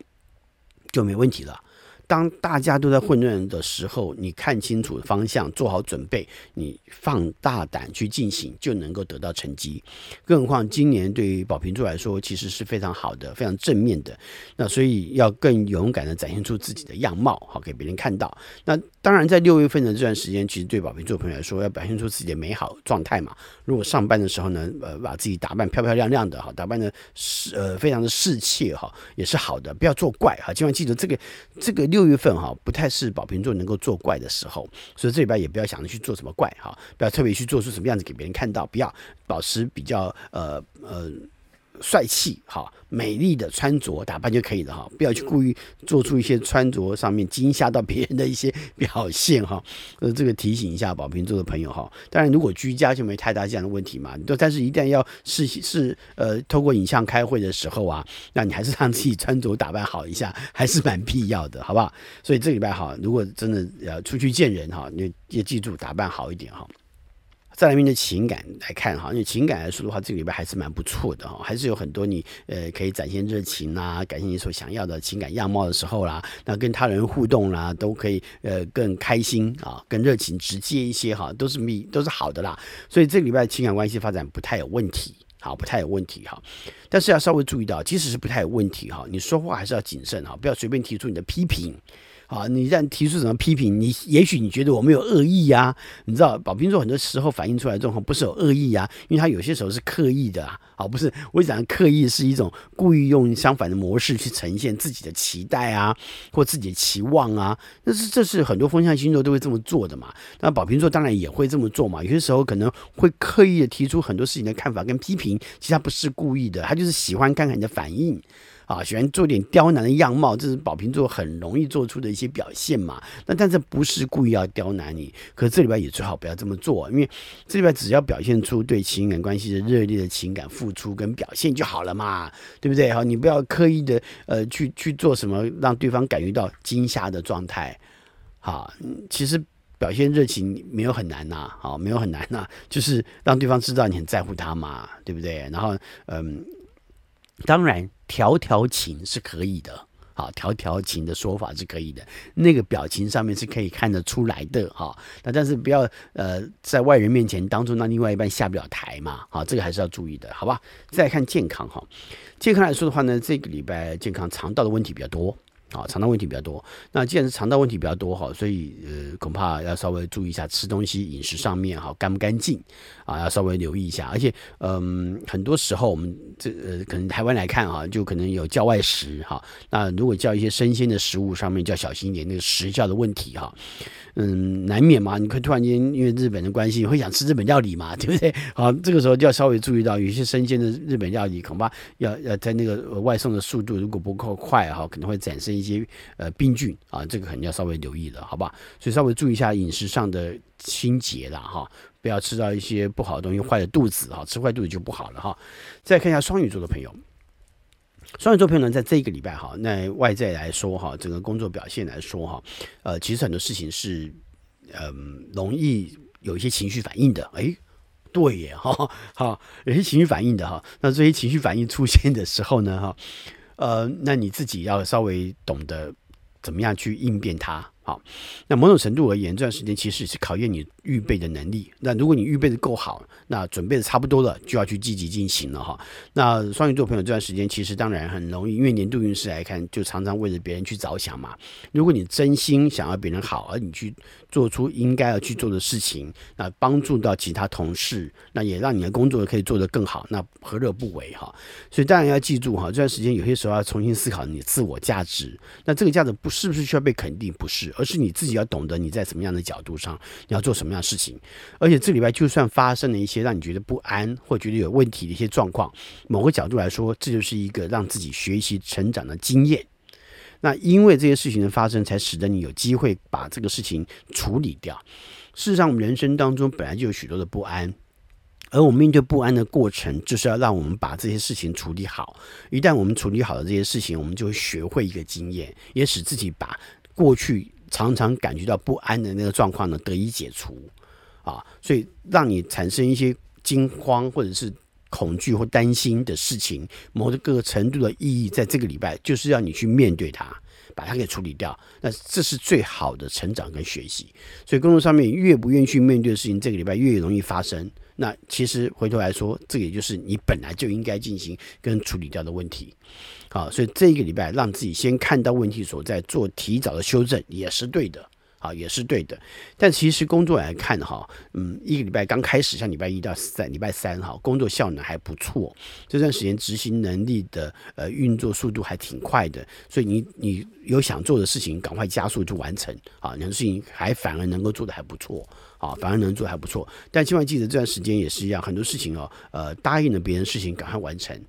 就没问题了。当大家都在混乱的时候，你看清楚方向，做好准备，你放大胆去进行，就能够得到成绩。更何况今年对于宝瓶座来说，其实是非常好的，非常正面的。那所以要更勇敢的展现出自己的样貌，好给别人看到。那当然，在六月份的这段时间，其实对宝瓶座朋友来说，要表现出自己的美好状态嘛。如果上班的时候呢，呃，把自己打扮漂漂亮亮的，哈，打扮的是呃非常的士气，哈，也是好的。不要作怪，哈，千万记得这个这个六月份哈，不太是宝瓶座能够作怪的时候，所以这礼拜也不要想着去做什么怪，哈，不要特别去做出什么样子给别人看到，不要保持比较呃呃。帅气哈，美丽的穿着打扮就可以了哈，不要去故意做出一些穿着上面惊吓到别人的一些表现哈。呃，这个提醒一下宝瓶座的朋友哈。当然，如果居家就没太大这样的问题嘛。但是，一旦要是是呃，透过影像开会的时候啊，那你还是让自己穿着打扮好一下，还是蛮必要的，好不好？所以这礼拜哈，如果真的要出去见人哈，你也记住打扮好一点哈。再来面对情感来看哈，因为情感来说的话，这个礼拜还是蛮不错的哈，还是有很多你呃可以展现热情啦，展现你所想要的情感样貌的时候啦，那跟他人互动啦，都可以呃更开心啊，更热情直接一些哈，都是密都是好的啦。所以这个礼拜情感关系发展不太有问题，好，不太有问题哈。但是要稍微注意到，即使是不太有问题哈，你说话还是要谨慎哈，不要随便提出你的批评。啊，你一旦提出什么批评，你也许你觉得我没有恶意呀？你知道，宝瓶座很多时候反映出来的状况不是有恶意呀，因为他有些时候是刻意的啊。啊，不是我讲刻意是一种故意用相反的模式去呈现自己的期待啊，或自己的期望啊。那是这是很多风象星座都会这么做的嘛。那宝瓶座当然也会这么做嘛。有些时候可能会刻意的提出很多事情的看法跟批评，其实他不是故意的，他就是喜欢看看你的反应。啊，喜欢做点刁难的样貌，这是宝瓶座很容易做出的一些表现嘛。那但是不是故意要刁难你？可是这礼拜也最好不要这么做，因为这礼拜只要表现出对情感关系的热烈的情感付出跟表现就好了嘛，对不对？好，你不要刻意的呃去去做什么让对方感觉到惊吓的状态。好，其实表现热情没有很难呐，好，没有很难呐，就是让对方知道你很在乎他嘛，对不对？然后嗯。当然，调调情是可以的，好，调调情的说法是可以的，那个表情上面是可以看得出来的，哈。那但是不要呃在外人面前当中让另外一半下不了台嘛，啊，这个还是要注意的，好吧？再看健康哈，健康来说的话呢，这个礼拜健康肠道的问题比较多。啊，肠道问题比较多。那既然是肠道问题比较多哈，所以呃，恐怕要稍微注意一下吃东西饮食上面哈，干不干净啊，要稍微留意一下。而且嗯，很多时候我们这呃，可能台湾来看哈，就可能有叫外食哈。那如果叫一些生鲜的食物上面，就要小心一点那个时效的问题哈。嗯，难免嘛，你可以突然间因为日本的关系，会想吃日本料理嘛，对不对？好，这个时候就要稍微注意到，有些生鲜的日本料理恐怕要要在那个外送的速度如果不够快哈，可能会产生一些呃病菌啊，这个肯定要稍微留意了，好吧？所以稍微注意一下饮食上的清洁啦哈。不要吃到一些不好的东西，坏了肚子哈，吃坏肚子就不好了哈。再看一下双鱼座的朋友，双鱼座朋友呢，在这一个礼拜哈，那外在来说哈，整个工作表现来说哈，呃，其实很多事情是嗯、容易有一些情绪反应的。哎，对耶哈，好，有些情绪反应的哈。那这些情绪反应出现的时候呢哈，呃，那你自己要稍微懂得怎么样去应变它。好，那某种程度而言，这段时间其实是考验你预备的能力。那如果你预备的够好，那准备的差不多了，就要去积极进行了哈。那双鱼座朋友这段时间其实当然很容易，因为年度运势来看，就常常为了别人去着想嘛。如果你真心想要别人好，而你去做出应该要去做的事情，那帮助到其他同事，那也让你的工作可以做得更好，那何乐不为哈？所以当然要记住哈，这段时间有些时候要重新思考你的自我价值。那这个价值不是不是需要被肯定？不是。而是你自己要懂得你在什么样的角度上，你要做什么样的事情。而且这礼拜就算发生了一些让你觉得不安或觉得有问题的一些状况，某个角度来说，这就是一个让自己学习成长的经验。那因为这些事情的发生，才使得你有机会把这个事情处理掉。事实上，我们人生当中本来就有许多的不安。而我们面对不安的过程，就是要让我们把这些事情处理好。一旦我们处理好了这些事情，我们就会学会一个经验，也使自己把过去。常常感觉到不安的那个状况呢，得以解除啊，所以让你产生一些惊慌或者是恐惧或担心的事情，某个程度的意义，在这个礼拜就是要你去面对它，把它给处理掉。那这是最好的成长跟学习。所以工作上面越不愿意去面对的事情，这个礼拜越容易发生。那其实回头来说，这也就是你本来就应该进行跟处理掉的问题。啊，所以这一个礼拜让自己先看到问题所在，做提早的修正也是对的。好，也是对的。但其实工作来看哈，嗯，一个礼拜刚开始，像礼拜一到三、礼拜三哈，工作效能还不错。这段时间执行能力的呃运作速度还挺快的，所以你你有想做的事情，赶快加速去完成啊。很多事情还反而能够做得还不错啊，反而能做还不错。但千万记得这段时间也是一样，很多事情哦，呃，答应了别人事情，赶快完成。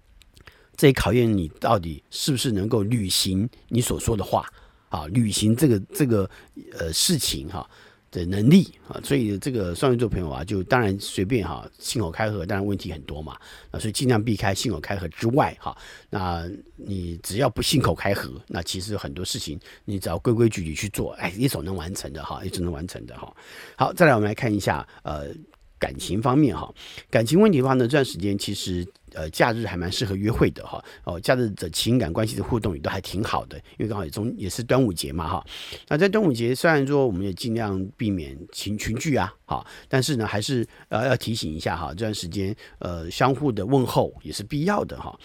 这也考验你到底是不是能够履行你所说的话啊，履行这个这个呃事情哈的能力啊。所以这个双鱼座朋友啊，就当然随便哈，信口开河，当然问题很多嘛啊，所以尽量避开信口开河之外哈。那你只要不信口开河，那其实很多事情你只要规规矩矩去做，哎，也总能完成的哈，也总能完成的哈。好，再来我们来看一下呃感情方面哈，感情问题的话呢，这段时间其实。呃，假日还蛮适合约会的哈。哦，假日的情感关系的互动也都还挺好的，因为刚好也中也是端午节嘛哈。那在端午节，虽然说我们也尽量避免群群聚啊，哈，但是呢，还是呃要提醒一下哈，这段时间呃相互的问候也是必要的哈。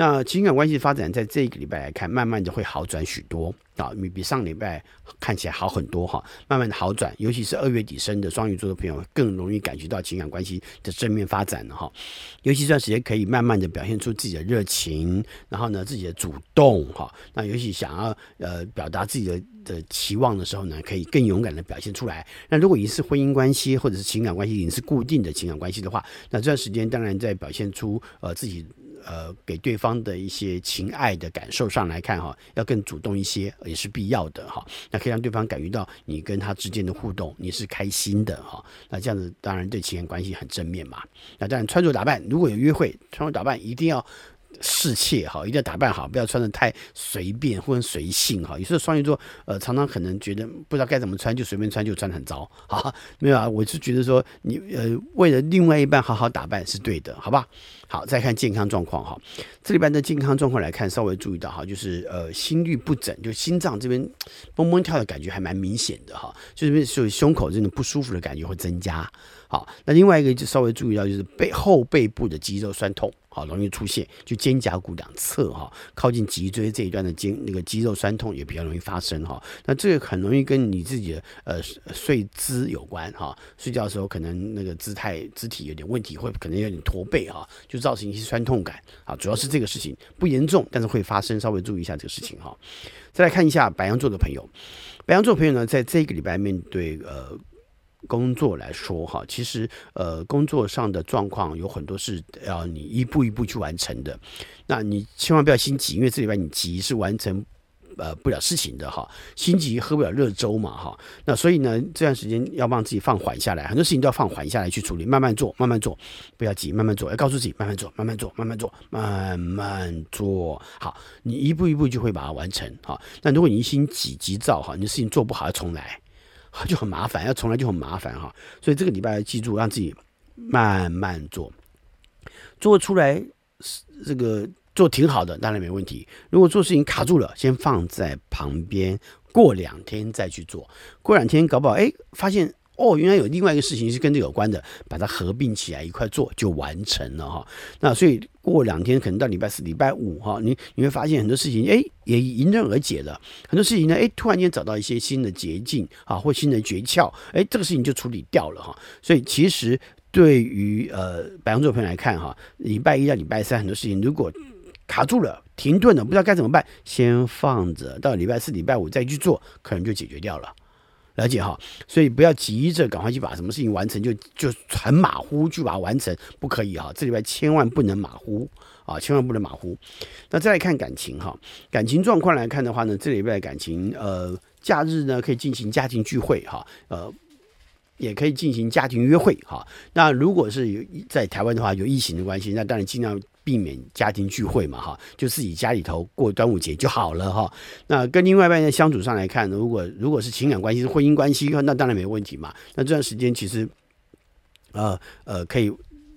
那情感关系发展，在这个礼拜来看，慢慢的会好转许多啊，比比上礼拜看起来好很多哈，慢慢的好转，尤其是二月底生的双鱼座的朋友，更容易感觉到情感关系的正面发展了哈。尤其这段时间可以慢慢的表现出自己的热情，然后呢，自己的主动哈。那尤其想要呃表达自己的的期望的时候呢，可以更勇敢的表现出来。那如果已经是婚姻关系或者是情感关系，已经是固定的情感关系的话，那这段时间当然在表现出呃自己。呃，给对方的一些情爱的感受上来看哈，要更主动一些也是必要的哈。那可以让对方感觉到你跟他之间的互动，你是开心的哈。那这样子当然对情感关系很正面嘛。那当然穿着打扮，如果有约会，穿着打扮一定要。侍妾哈，一定要打扮好，不要穿得太随便或者随性哈。有时候双鱼座呃，常常可能觉得不知道该怎么穿，就随便穿就穿得很糟 哈。没有啊，我是觉得说你呃，为了另外一半好好打扮是对的，好吧？好，再看健康状况哈。这里边的健康状况来看，稍微注意到哈，就是呃心率不整，就心脏这边蹦蹦跳的感觉还蛮明显的哈，就是所以胸口这种不舒服的感觉会增加。好，那另外一个就稍微注意到就是背后背部的肌肉酸痛。好，容易出现，就肩胛骨两侧哈，靠近脊椎这一段的肩那个肌肉酸痛也比较容易发生哈。那这个很容易跟你自己的呃睡姿有关哈，睡觉的时候可能那个姿态肢体有点问题，会可能有点驼背哈，就造成一些酸痛感啊。主要是这个事情不严重，但是会发生，稍微注意一下这个事情哈。再来看一下白羊座的朋友，白羊座朋友呢，在这个礼拜面对呃。工作来说，哈，其实呃，工作上的状况有很多是要你一步一步去完成的。那你千万不要心急，因为这礼拜你急是完成呃不了事情的哈。心急喝不了热粥嘛哈。那所以呢，这段时间要帮自己放缓下来，很多事情都要放缓下来去处理，慢慢做，慢慢做，不要急，慢慢做，要告诉自己慢慢做，慢慢做，慢慢做，慢慢做。好，你一步一步就会把它完成。好，那如果你心急急躁哈，你的事情做不好要重来。就很麻烦，要重来就很麻烦哈，所以这个礼拜要记住，让自己慢慢做，做出来这个做挺好的，当然没问题。如果做事情卡住了，先放在旁边，过两天再去做。过两天搞不好，哎，发现。哦，原来有另外一个事情是跟这有关的，把它合并起来一块做就完成了哈。那所以过两天可能到礼拜四、礼拜五哈，你你会发现很多事情哎也迎刃而解了。很多事情呢哎突然间找到一些新的捷径啊或新的诀窍，哎这个事情就处理掉了哈。所以其实对于呃白羊座朋友来看哈，礼拜一到礼拜三很多事情如果卡住了、停顿了，不知道该怎么办，先放着，到礼拜四、礼拜五再去做，可能就解决掉了。了解哈，所以不要急着赶快去把什么事情完成，就就很马虎去把它完成，不可以哈。这里边千万不能马虎啊，千万不能马虎。那再来看感情哈，感情状况来看的话呢，这里边的感情呃，假日呢可以进行家庭聚会哈，呃。也可以进行家庭约会哈。那如果是有在台湾的话，有疫情的关系，那当然尽量避免家庭聚会嘛哈，就自己家里头过端午节就好了哈。那跟另外一半在相处上来看，如果如果是情感关系、是婚姻关系，那当然没问题嘛。那这段时间其实，呃呃，可以。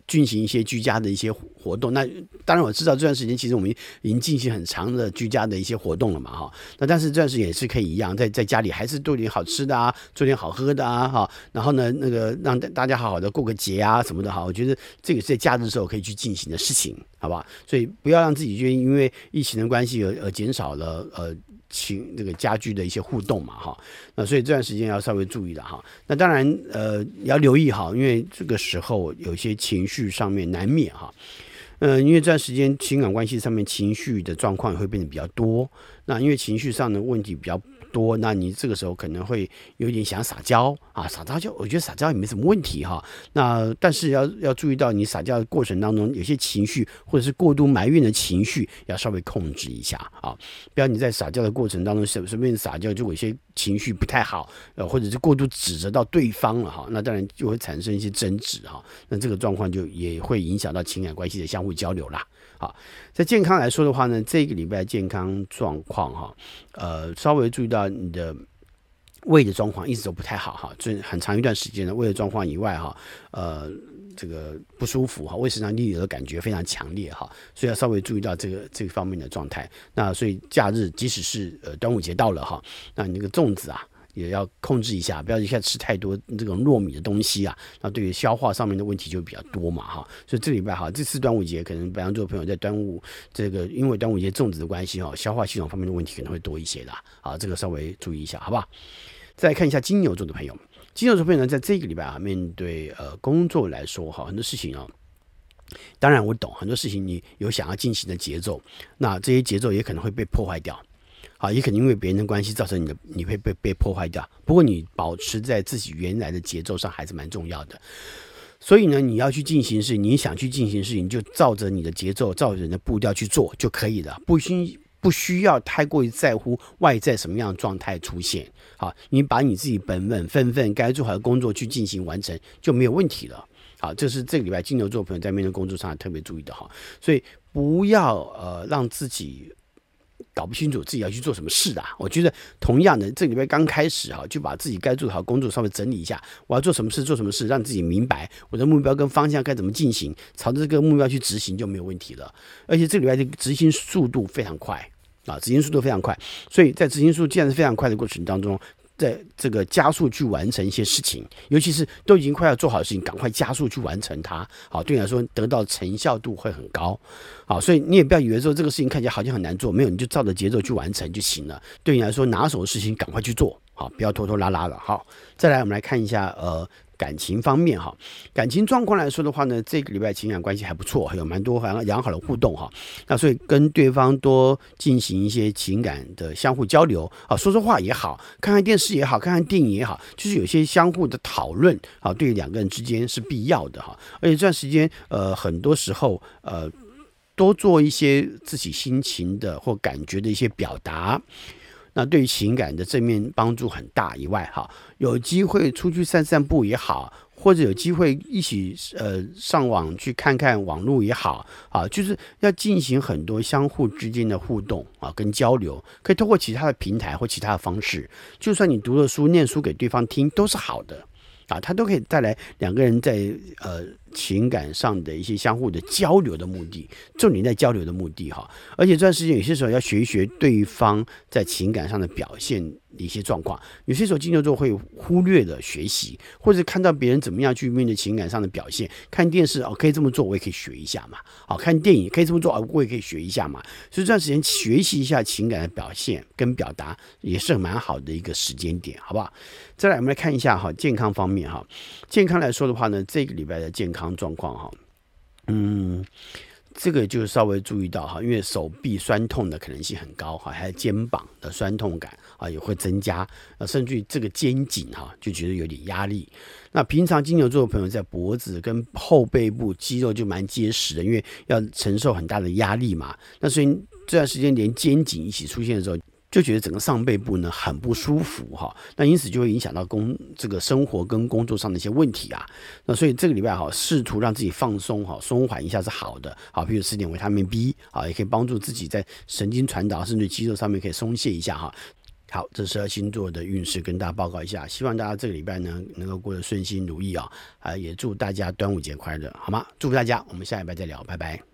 进行一些居家的一些活动，那当然我知道这段时间其实我们已经进行很长的居家的一些活动了嘛，哈。那但是这段时间也是可以一样，在在家里还是做点好吃的啊，做点好喝的啊，哈。然后呢，那个让大家好好的过个节啊什么的哈。我觉得这个是在假日的时候可以去进行的事情，好吧？所以不要让自己就因为疫情的关系而而减少了呃。情这个家居的一些互动嘛，哈，那所以这段时间要稍微注意的哈。那当然，呃，要留意哈，因为这个时候有些情绪上面难免哈，嗯、呃，因为这段时间情感关系上面情绪的状况也会变得比较多。那因为情绪上的问题比较。多，那你这个时候可能会有点想撒娇啊，撒娇就我觉得撒娇也没什么问题哈。那但是要要注意到，你撒娇的过程当中，有些情绪或者是过度埋怨的情绪，要稍微控制一下啊。不要你在撒娇的过程当中随随便撒娇，就有些情绪不太好，呃，或者是过度指责到对方了哈。那当然就会产生一些争执哈。那这个状况就也会影响到情感关系的相互交流啦。好，在健康来说的话呢，这个礼拜健康状况哈，呃，稍微注意到你的胃的状况一直都不太好哈，最很长一段时间的胃的状况以外哈，呃，这个不舒服哈，胃食道逆流的感觉非常强烈哈，所以要稍微注意到这个这个方面的状态。那所以假日即使是呃端午节到了哈，那你那个粽子啊。也要控制一下，不要一下吃太多这种糯米的东西啊，那对于消化上面的问题就比较多嘛哈。所以这礼拜哈，这次端午节可能白羊座朋友在端午这个，因为端午节粽子的关系哈，消化系统方面的问题可能会多一些的啊，这个稍微注意一下，好不好？再看一下金牛座的朋友，金牛座朋友呢，在这个礼拜啊，面对呃工作来说哈，很多事情啊，当然我懂很多事情你有想要进行的节奏，那这些节奏也可能会被破坏掉。啊，也可能因为别人的关系造成你的你会被被破坏掉。不过你保持在自己原来的节奏上还是蛮重要的。所以呢，你要去进行事，你想去进行事情，就照着你的节奏，照着你的步调去做就可以了，不需不需要太过于在乎外在什么样的状态出现。好，你把你自己本本分分该做好的工作去进行完成就没有问题了。好，这是这个礼拜金牛座朋友在面对工作上特别注意的哈。所以不要呃让自己。搞不清楚自己要去做什么事的，我觉得同样的，这礼拜刚开始哈，就把自己该做的好工作稍微整理一下，我要做什么事，做什么事，让自己明白我的目标跟方向该怎么进行，朝着这个目标去执行就没有问题了。而且这礼拜的执行速度非常快啊，执行速度非常快，所以在执行速度既然是非常快的过程当中，在这个加速去完成一些事情，尤其是都已经快要做好的事情，赶快加速去完成它。好，对你来说得到成效度会很高。好，所以你也不要以为说这个事情看起来好像很难做，没有，你就照着节奏去完成就行了。对你来说拿手的事情赶快去做，好，不要拖拖拉拉了。好，再来我们来看一下，呃。感情方面哈，感情状况来说的话呢，这个礼拜情感关系还不错，有蛮多很良好的互动哈。那所以跟对方多进行一些情感的相互交流啊，说说话也好，看看电视也好，看看电影也好，就是有些相互的讨论啊，对于两个人之间是必要的哈。而且这段时间呃，很多时候呃，多做一些自己心情的或感觉的一些表达。那对于情感的正面帮助很大以外，哈，有机会出去散散步也好，或者有机会一起呃上网去看看网络也好，啊，就是要进行很多相互之间的互动啊，跟交流，可以通过其他的平台或其他的方式，就算你读了书念书给对方听都是好的，啊，它都可以带来两个人在呃。情感上的一些相互的交流的目的，重点在交流的目的哈，而且这段时间有些时候要学一学对方在情感上的表现的一些状况，有些时候金牛座会忽略的学习，或者看到别人怎么样去面对情感上的表现，看电视哦可以这么做，我也可以学一下嘛，好，看电影可以这么做啊，我也可以学一下嘛，所以这段时间学习一下情感的表现跟表达也是蛮好的一个时间点，好不好？再来我们来看一下哈，健康方面哈，健康来说的话呢，这个礼拜的健康。状况哈，嗯，这个就稍微注意到哈，因为手臂酸痛的可能性很高哈，还有肩膀的酸痛感啊也会增加，啊，甚至于这个肩颈哈就觉得有点压力。那平常金牛座的朋友在脖子跟后背部肌肉就蛮结实的，因为要承受很大的压力嘛。那所以这段时间连肩颈一起出现的时候。就觉得整个上背部呢很不舒服哈，那因此就会影响到工这个生活跟工作上的一些问题啊。那所以这个礼拜哈，试图让自己放松哈，松缓一下是好的。好，比如吃点维他命 B 啊，也可以帮助自己在神经传导甚至肌肉上面可以松懈一下哈。好，这十二星座的运势跟大家报告一下，希望大家这个礼拜呢能够过得顺心如意啊。啊，也祝大家端午节快乐，好吗？祝福大家，我们下礼拜再聊，拜拜。